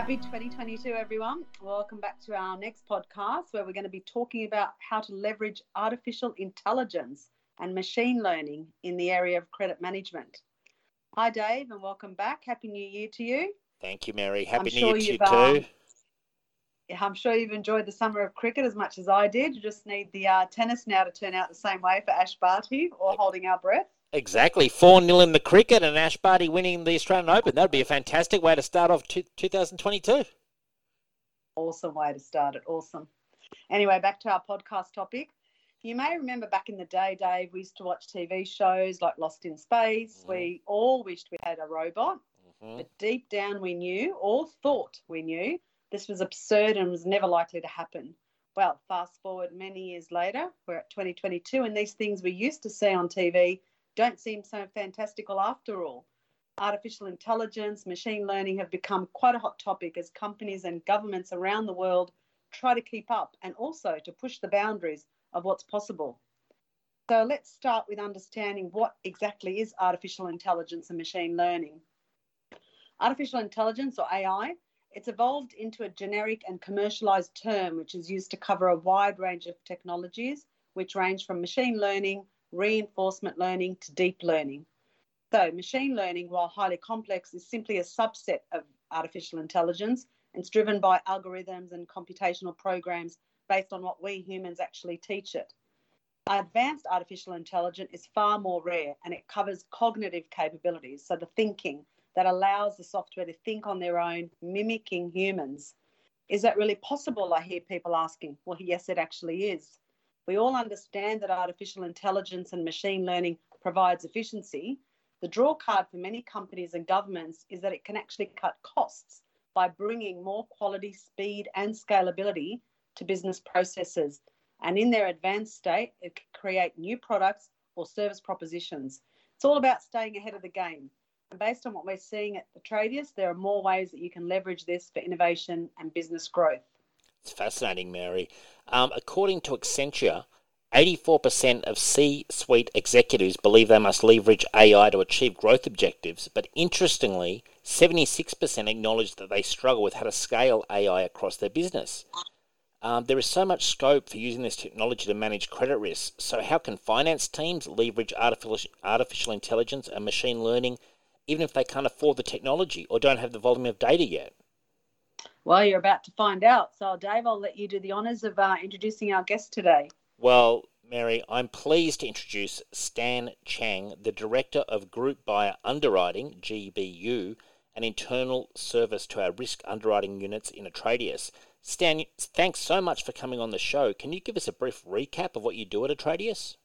Happy 2022, everyone. Welcome back to our next podcast where we're going to be talking about how to leverage artificial intelligence and machine learning in the area of credit management. Hi, Dave, and welcome back. Happy New Year to you. Thank you, Mary. Happy I'm New sure Year to you too. Um, I'm sure you've enjoyed the summer of cricket as much as I did. You just need the uh, tennis now to turn out the same way for Ash Barty or holding our breath. Exactly. 4 0 in the cricket and Ash Barty winning the Australian Open. That would be a fantastic way to start off 2022. Awesome way to start it. Awesome. Anyway, back to our podcast topic. You may remember back in the day, Dave, we used to watch TV shows like Lost in Space. Mm. We all wished we had a robot, mm-hmm. but deep down we knew, or thought we knew, this was absurd and was never likely to happen. Well, fast forward many years later, we're at 2022, and these things we used to see on TV don't seem so fantastical after all. Artificial intelligence, machine learning have become quite a hot topic as companies and governments around the world try to keep up and also to push the boundaries of what's possible. So let's start with understanding what exactly is artificial intelligence and machine learning. Artificial intelligence or AI, it's evolved into a generic and commercialized term which is used to cover a wide range of technologies which range from machine learning reinforcement learning to deep learning. So, machine learning, while highly complex, is simply a subset of artificial intelligence. It's driven by algorithms and computational programs based on what we humans actually teach it. Advanced artificial intelligence is far more rare and it covers cognitive capabilities, so the thinking that allows the software to think on their own, mimicking humans. Is that really possible? I hear people asking. Well, yes, it actually is. We all understand that artificial intelligence and machine learning provides efficiency. The draw card for many companies and governments is that it can actually cut costs by bringing more quality, speed, and scalability to business processes. And in their advanced state, it can create new products or service propositions. It's all about staying ahead of the game. And based on what we're seeing at Atradius, there are more ways that you can leverage this for innovation and business growth. It's fascinating, Mary. Um, according to Accenture, 84% of C suite executives believe they must leverage AI to achieve growth objectives, but interestingly, 76% acknowledge that they struggle with how to scale AI across their business. Um, there is so much scope for using this technology to manage credit risks. So, how can finance teams leverage artificial, artificial intelligence and machine learning even if they can't afford the technology or don't have the volume of data yet? Well, you're about to find out. So, Dave, I'll let you do the honours of uh, introducing our guest today. Well, Mary, I'm pleased to introduce Stan Chang, the Director of Group Buyer Underwriting, GBU, an internal service to our risk underwriting units in Atradius. Stan, thanks so much for coming on the show. Can you give us a brief recap of what you do at Atradius?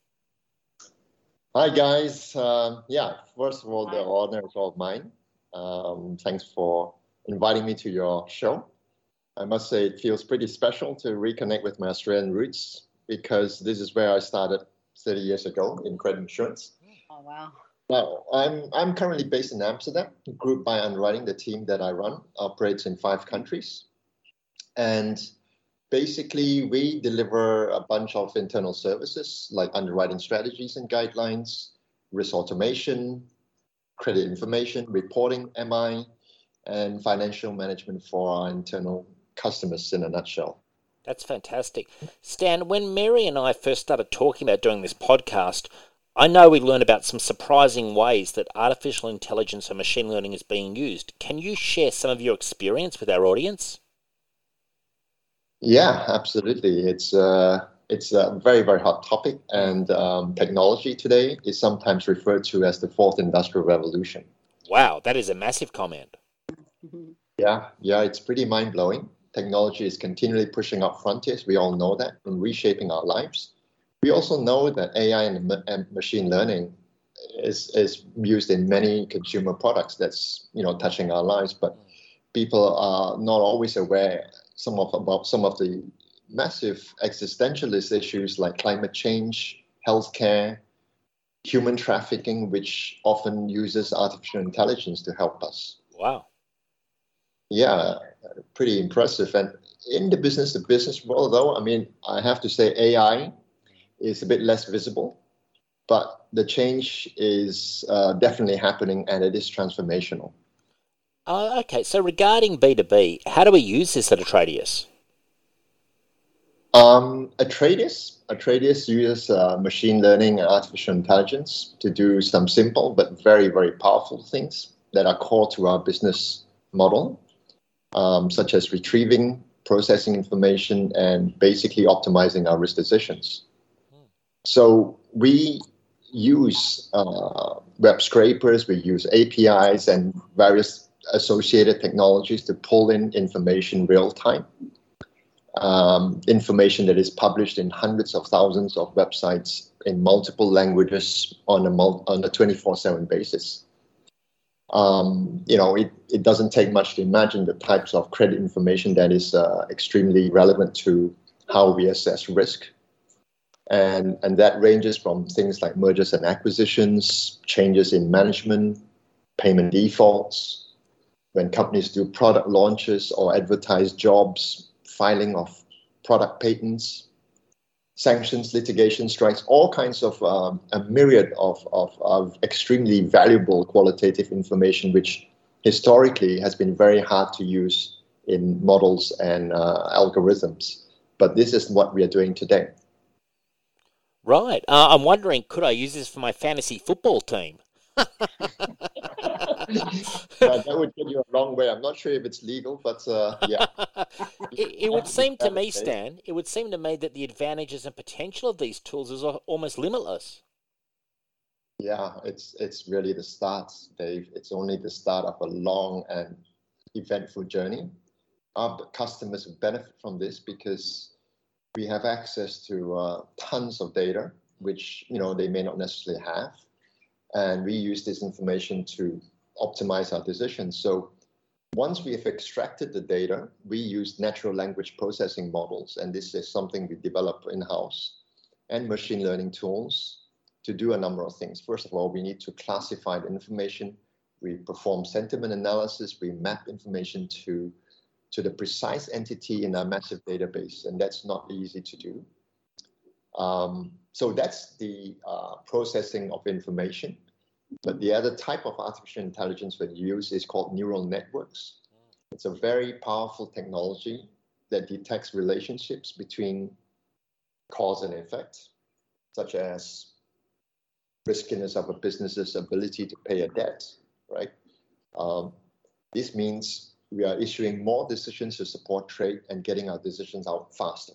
Hi, guys. Uh, yeah, first of all, the honor is all mine. Um, thanks for inviting me to your show. I must say it feels pretty special to reconnect with my Australian roots because this is where I started 30 years ago in credit insurance. Oh, wow. Now, I'm, I'm currently based in Amsterdam. Group Buyer Underwriting, the team that I run, operates in five countries. And basically, we deliver a bunch of internal services like underwriting strategies and guidelines, risk automation, credit information, reporting, MI, and financial management for our internal customers in a nutshell. That's fantastic. Stan, when Mary and I first started talking about doing this podcast, I know we learned about some surprising ways that artificial intelligence and machine learning is being used. Can you share some of your experience with our audience? Yeah, absolutely. It's uh, it's a very very hot topic, and um, technology today is sometimes referred to as the fourth industrial revolution. Wow, that is a massive comment. Mm-hmm. Yeah, yeah, it's pretty mind blowing. Technology is continually pushing up frontiers. We all know that and reshaping our lives. We also know that AI and, and machine learning is, is used in many consumer products that's you know touching our lives, but people are not always aware some of about some of the massive existentialist issues like climate change, healthcare, human trafficking, which often uses artificial intelligence to help us. Wow yeah, pretty impressive. And in the business to business world, though, I mean, I have to say AI is a bit less visible, but the change is uh, definitely happening and it is transformational. Uh, okay, so regarding B2B, how do we use this at Atradius? Um, Atradius, Atradius uses uh, machine learning and artificial intelligence to do some simple but very, very powerful things that are core to our business model, um, such as retrieving, processing information, and basically optimizing our risk decisions. So we use uh, web scrapers, we use APIs and various associated technologies to pull in information real time um, information that is published in hundreds of thousands of websites in multiple languages on a mul- on a 24/7 basis. Um, you know, it, it doesn't take much to imagine the types of credit information that is uh, extremely relevant to how we assess risk. And, and that ranges from things like mergers and acquisitions, changes in management, payment defaults, when companies do product launches or advertise jobs, filing of product patents, sanctions, litigation strikes, all kinds of um, a myriad of, of, of extremely valuable qualitative information, which historically has been very hard to use in models and uh, algorithms. But this is what we are doing today. Right. Uh, I'm wondering, could I use this for my fantasy football team? that would get you a long way. I'm not sure if it's legal, but uh, yeah. it, it would seem to me, Stan, it would seem to me that the advantages and potential of these tools is almost limitless. Yeah, it's it's really the start, Dave. It's only the start of a long and eventful journey. Our customers benefit from this because we have access to uh, tons of data, which you know they may not necessarily have, and we use this information to optimize our decisions. So once we have extracted the data, we use natural language processing models, and this is something we develop in-house, and machine learning tools to do a number of things. First of all, we need to classify the information. We perform sentiment analysis. We map information to, to the precise entity in our massive database, and that's not easy to do. Um, so that's the uh, processing of information. But the other type of artificial intelligence we use is called neural networks. It's a very powerful technology that detects relationships between cause and effect, such as riskiness of a business's ability to pay a debt, right? Um, this means we are issuing more decisions to support trade and getting our decisions out faster.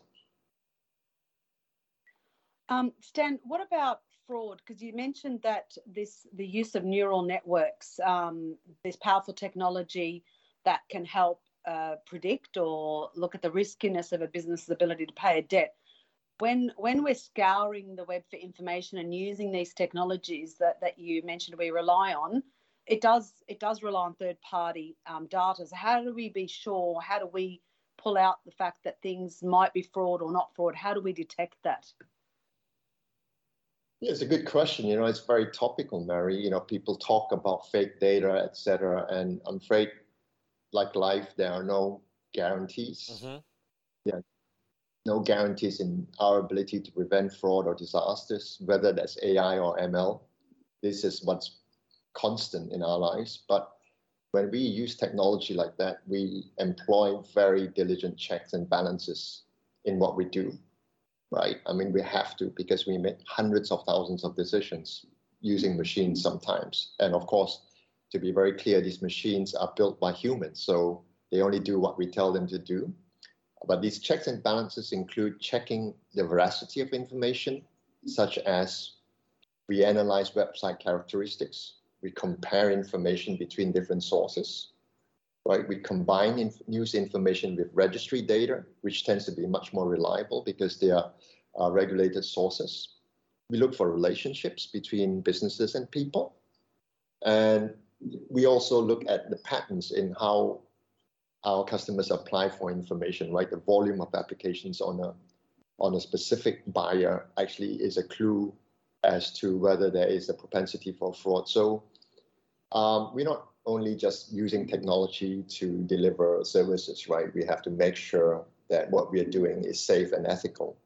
Um, Stan, what about fraud? Because you mentioned that this the use of neural networks, um, this powerful technology that can help uh, predict or look at the riskiness of a business's ability to pay a debt. When when we're scouring the web for information and using these technologies that, that you mentioned we rely on, it does it does rely on third party um, data. So how do we be sure? How do we pull out the fact that things might be fraud or not fraud? How do we detect that? Yeah, it's a good question. You know, it's very topical, Mary. You know, people talk about fake data, etc. And I'm afraid, like life, there are no guarantees. Mm-hmm. Yeah, no guarantees in our ability to prevent fraud or disasters, whether that's AI or ML. This is what's constant in our lives. But when we use technology like that, we employ very diligent checks and balances in what we do right? I mean, we have to because we make hundreds of thousands of decisions using machines mm-hmm. sometimes. And of course, to be very clear, these machines are built by humans, so they only do what we tell them to do. But these checks and balances include checking the veracity of information, such as we analyze website characteristics, we compare information between different sources, right? We combine inf- news information with registry data, which tends to be much more reliable because they are uh, regulated sources. We look for relationships between businesses and people. And we also look at the patterns in how our customers apply for information, right? The volume of applications on a on a specific buyer actually is a clue as to whether there is a propensity for fraud. So um, we're not only just using technology to deliver services, right? We have to make sure that what we are doing is safe and ethical.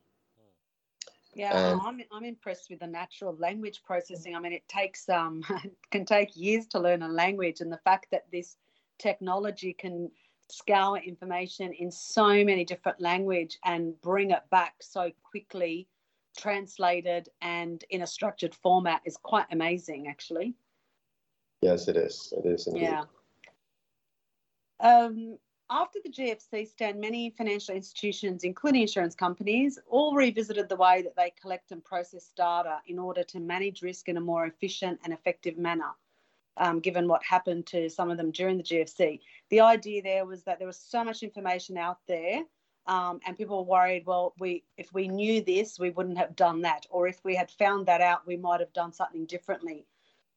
Yeah, and, I'm, I'm impressed with the natural language processing. I mean, it takes um can take years to learn a language, and the fact that this technology can scour information in so many different language and bring it back so quickly translated and in a structured format is quite amazing actually yes it is it is indeed. yeah um, after the GFC Stan, many financial institutions, including insurance companies, all revisited the way that they collect and process data in order to manage risk in a more efficient and effective manner. Um, given what happened to some of them during the GFC, the idea there was that there was so much information out there, um, and people were worried. Well, we if we knew this, we wouldn't have done that, or if we had found that out, we might have done something differently.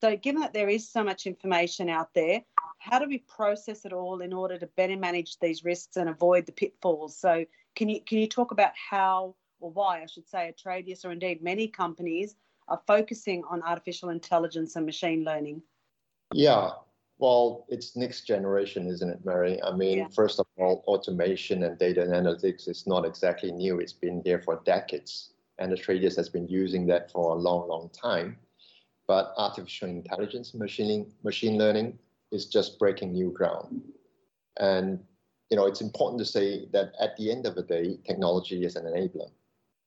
So, given that there is so much information out there, how do we process it all in order to better manage these risks and avoid the pitfalls? So, can you can you talk about how or why I should say Atradius or indeed many companies are focusing on artificial intelligence and machine learning? Yeah, well, it's next generation, isn't it, Mary? I mean, yeah. first of all, automation and data analytics is not exactly new. It's been here for decades, and Atradius has been using that for a long, long time but artificial intelligence, machine machine learning is just breaking new ground. And you know, it's important to say that at the end of the day, technology is an enabler.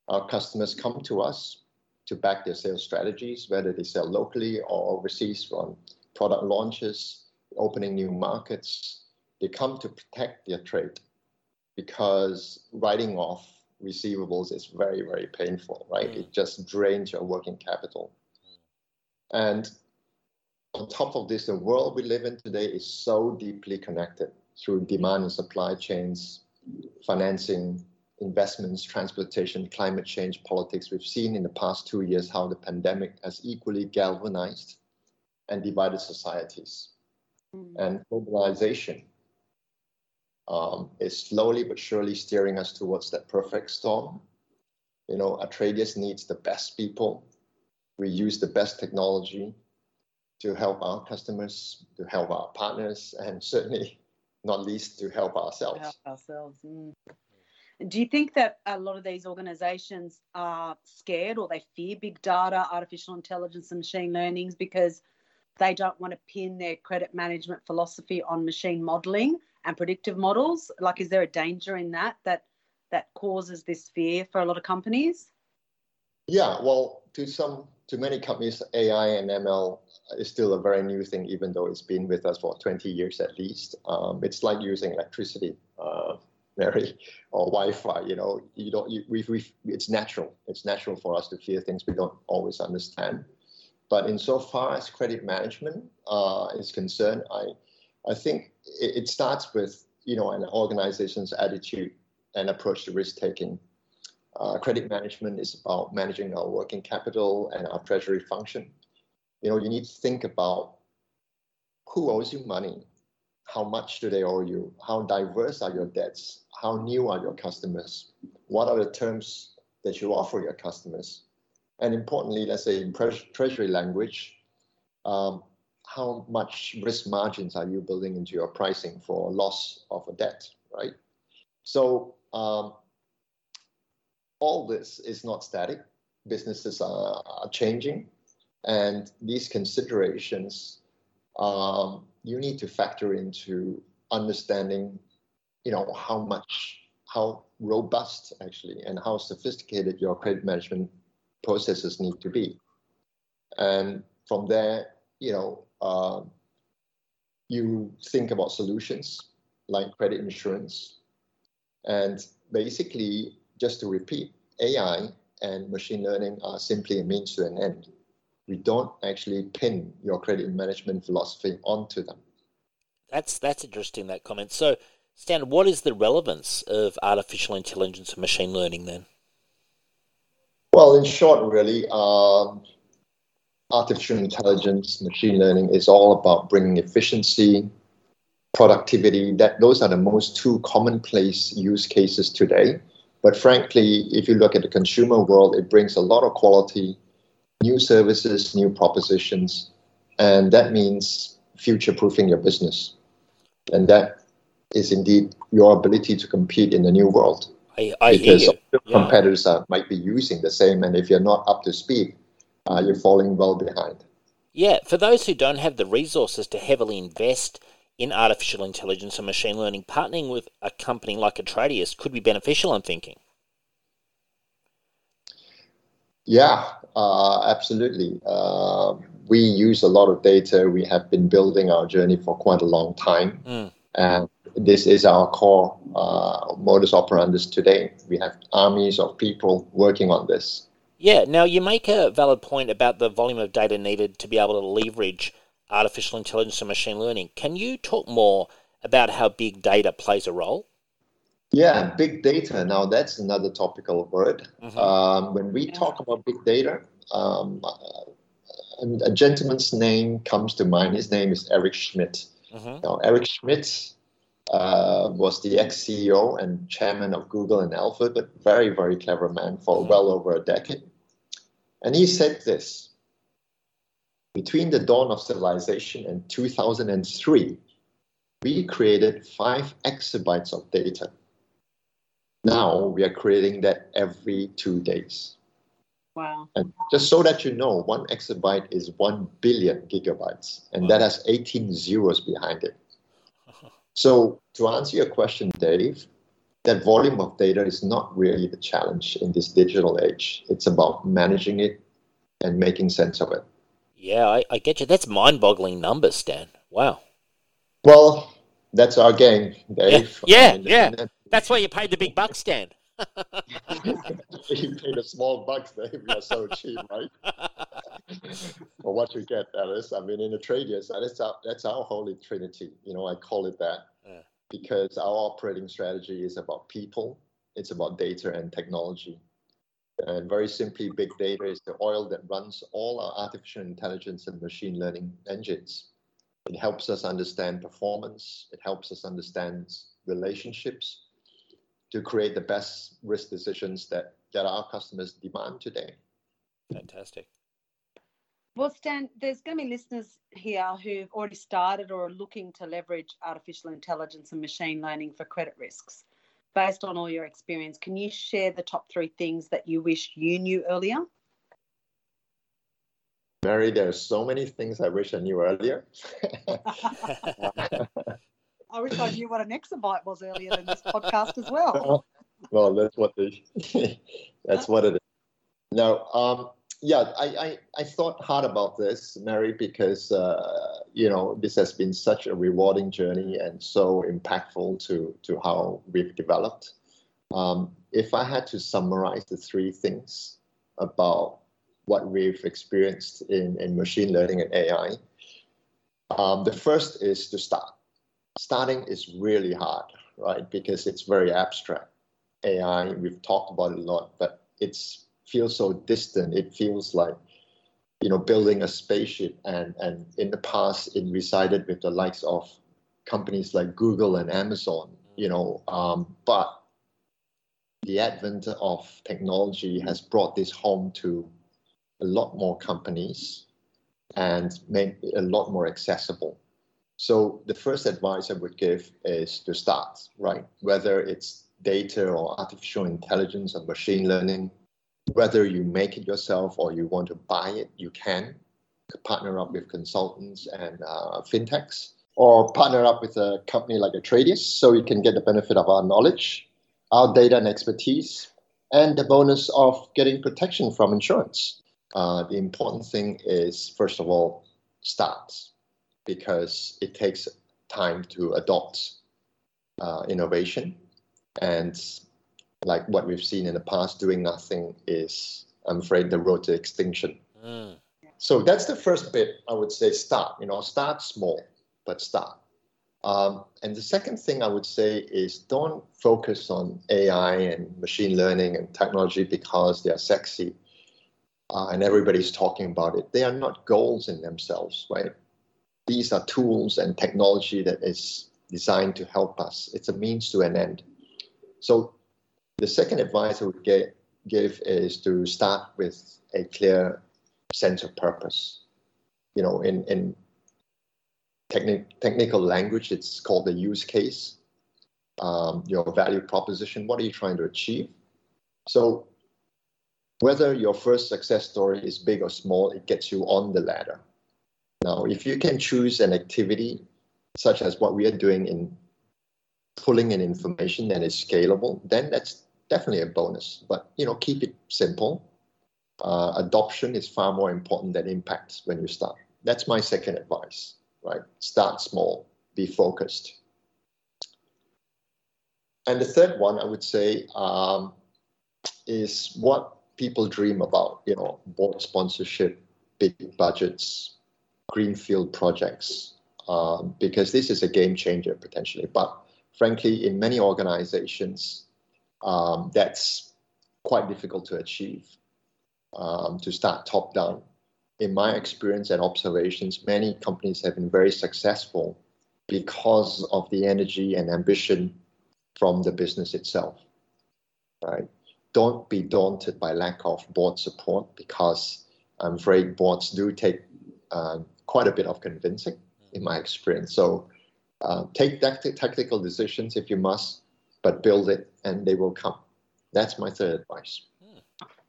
Our customers come to us to back their sales strategies, whether they sell locally or overseas from product launches, opening new markets. They come to protect their trade because writing off receivables is very, very painful, right? Mm. It just drains your working capital. And on top of this, the world we live in today is so deeply connected through demand and supply chains, financing, investments, transportation, climate change, politics. We've seen in the past two years how the pandemic has equally galvanized and divided societies. Mm. And globalization um, is slowly but surely steering us towards that perfect storm. You know, Atradius needs the best people we use the best technology to help our customers, to help our partners, and certainly not least to help ourselves. Help ourselves. Mm. Do you think that a lot of these organizations are scared or they fear big data, artificial intelligence, and machine learnings because they don't want to pin their credit management philosophy on machine modeling and predictive models? Like, is there a danger in that that that causes this fear for a lot of companies? Yeah, well, to some to many companies, AI and ML is still a very new thing, even though it's been with us for 20 years at least. Um, it's like using electricity, uh, Mary, or Wi-Fi. You know, you don't. You, we, we, it's natural. It's natural for us to fear things we don't always understand. But insofar as credit management uh, is concerned, I, I think it, it starts with you know an organization's attitude and approach to risk taking. Uh, credit management is about managing our working capital and our treasury function. You know, you need to think about who owes you money, how much do they owe you, how diverse are your debts, how new are your customers, what are the terms that you offer your customers, and importantly, let's say in treasury language, um, how much risk margins are you building into your pricing for loss of a debt, right? So um, all this is not static. Businesses are, are changing, and these considerations um, you need to factor into understanding, you know, how much, how robust actually, and how sophisticated your credit management processes need to be. And from there, you know, uh, you think about solutions like credit insurance, and basically just to repeat, AI and machine learning are simply a means to an end. We don't actually pin your credit management philosophy onto them. That's that's interesting that comment. So, Stan, what is the relevance of artificial intelligence and machine learning then? Well, in short, really, um, artificial intelligence, machine learning is all about bringing efficiency, productivity. That those are the most two commonplace use cases today. But frankly, if you look at the consumer world, it brings a lot of quality, new services, new propositions, and that means future proofing your business. And that is indeed your ability to compete in the new world. I, I because yeah. competitors are, might be using the same, and if you're not up to speed, uh, you're falling well behind. Yeah, for those who don't have the resources to heavily invest in artificial intelligence and machine learning, partnering with a company like Atradius could be beneficial, I'm thinking. Yeah, uh, absolutely. Uh, we use a lot of data. We have been building our journey for quite a long time. Mm. And this is our core uh, modus operandi today. We have armies of people working on this. Yeah, now you make a valid point about the volume of data needed to be able to leverage artificial intelligence and machine learning. Can you talk more about how big data plays a role? Yeah, big data. Now that's another topical word. Mm-hmm. Um, when we talk about big data, um, a gentleman's name comes to mind. His name is Eric Schmidt. Mm-hmm. Now, Eric Schmidt uh, was the ex CEO and chairman of Google and Alphabet, very, very clever man for mm-hmm. well over a decade. And he said this between the dawn of civilization and 2003, we created five exabytes of data. Now we are creating that every two days. Wow. And just so that you know, one exabyte is 1 billion gigabytes, and wow. that has 18 zeros behind it. So, to answer your question, Dave, that volume of data is not really the challenge in this digital age. It's about managing it and making sense of it. Yeah, I, I get you. That's mind boggling numbers, Stan. Wow. Well, that's our game, Dave. Yeah, yeah. yeah. That's why you paid the big bucks, Stan. you paid a small bucks, Dave. You're so cheap, right? For what you get, that is. I mean, in Atradius, that's our, that's our holy trinity. You know, I call it that yeah. because our operating strategy is about people, it's about data and technology. And very simply, big data is the oil that runs all our artificial intelligence and machine learning engines. It helps us understand performance, it helps us understand relationships to create the best risk decisions that, that our customers demand today. Fantastic. Well, Stan, there's going to be listeners here who've already started or are looking to leverage artificial intelligence and machine learning for credit risks based on all your experience, can you share the top three things that you wish you knew earlier? Mary, there are so many things I wish I knew earlier. I wish I knew what an exabyte was earlier in this podcast as well. Well, that's what the that's what it is. No, um, yeah, I, I, I, thought hard about this, Mary, because uh, you know this has been such a rewarding journey and so impactful to to how we've developed. Um, if I had to summarize the three things about what we've experienced in, in machine learning and AI, um, the first is to start. Starting is really hard, right? Because it's very abstract. AI, we've talked about it a lot, but it's feels so distant. It feels like, you know, building a spaceship. And, and in the past, it resided with the likes of companies like Google and Amazon, you know. Um, but the advent of technology has brought this home to a lot more companies and made it a lot more accessible. So the first advice I would give is to start, right? Whether it's data or artificial intelligence or machine learning, whether you make it yourself or you want to buy it, you can partner up with consultants and uh, fintechs, or partner up with a company like Atradius so you can get the benefit of our knowledge, our data and expertise, and the bonus of getting protection from insurance. Uh, the important thing is, first of all, start because it takes time to adopt uh, innovation and like what we've seen in the past, doing nothing is, I'm afraid, the road to extinction. Mm. So that's the first bit I would say start, you know, start small, but start. Um, and the second thing I would say is don't focus on AI and machine learning and technology because they are sexy uh, and everybody's talking about it. They are not goals in themselves, right? These are tools and technology that is designed to help us. It's a means to an end. So the second advice I would get, give is to start with a clear sense of purpose. You know, in, in techni- technical language, it's called the use case, um, your value proposition. What are you trying to achieve? So, whether your first success story is big or small, it gets you on the ladder. Now, if you can choose an activity such as what we are doing in pulling in information that is scalable, then that's definitely a bonus. But you know, keep it simple. Uh, adoption is far more important than impact when you start. That's my second advice. Right, start small, be focused. And the third one, I would say, um, is what people dream about. You know, board sponsorship, big budgets, greenfield projects, um, because this is a game changer potentially. But frankly, in many organizations, um, that's quite difficult to achieve. Um, to start top down, in my experience and observations, many companies have been very successful because of the energy and ambition from the business itself. Right? Don't be daunted by lack of board support because I'm afraid boards do take uh, quite a bit of convincing in my experience. So uh, take tactical decisions if you must, but build it and they will come. That's my third advice.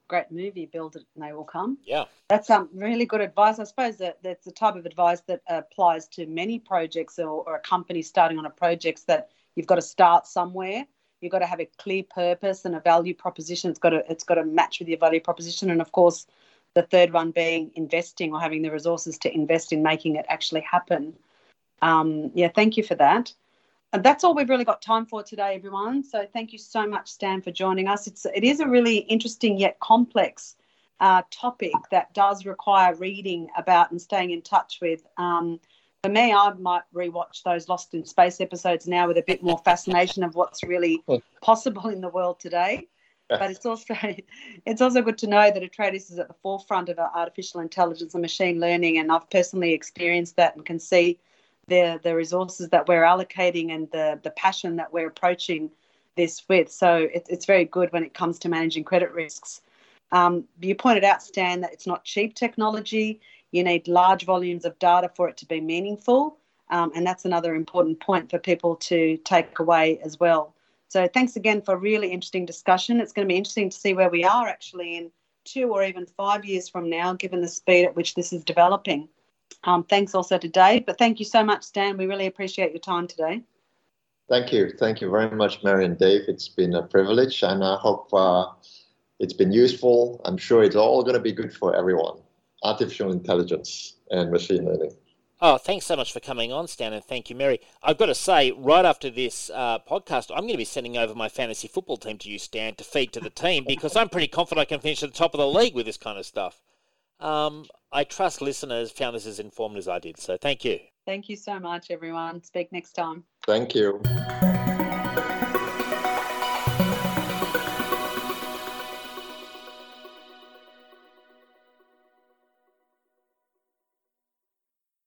Great movie, build it and they will come. Yeah, that's um really good advice. I suppose that that's the type of advice that applies to many projects or, or a company starting on a project that you've got to start somewhere. You've got to have a clear purpose and a value proposition. It's got to it's got to match with your value proposition, and of course, the third one being investing or having the resources to invest in making it actually happen. Um, yeah, thank you for that. And that's all we've really got time for today, everyone. So thank you so much, Stan, for joining us. It's it is a really interesting yet complex uh, topic that does require reading about and staying in touch with. Um, for me, I might rewatch those Lost in Space episodes now with a bit more fascination of what's really possible in the world today but it's also it's also good to know that Atradius is at the forefront of artificial intelligence and machine learning, and I've personally experienced that and can see the the resources that we're allocating and the the passion that we're approaching this with. So it, it's very good when it comes to managing credit risks. Um, you pointed out, Stan, that it's not cheap technology. You need large volumes of data for it to be meaningful, um, and that's another important point for people to take away as well. So thanks again for a really interesting discussion. It's going to be interesting to see where we are actually in two or even five years from now, given the speed at which this is developing. Um, thanks also to Dave, but thank you so much, Stan. We really appreciate your time today. Thank you. Thank you very much, Mary and Dave. It's been a privilege, and I hope uh, it's been useful. I'm sure it's all going to be good for everyone artificial intelligence and machine learning. Oh, thanks so much for coming on, Stan, and thank you, Mary. I've got to say, right after this uh, podcast, I'm going to be sending over my fantasy football team to you, Stan, to feed to the team because I'm pretty confident I can finish at the top of the league with this kind of stuff. Um, I trust listeners found this as informative as I did, so thank you. Thank you so much, everyone. Speak next time. Thank you.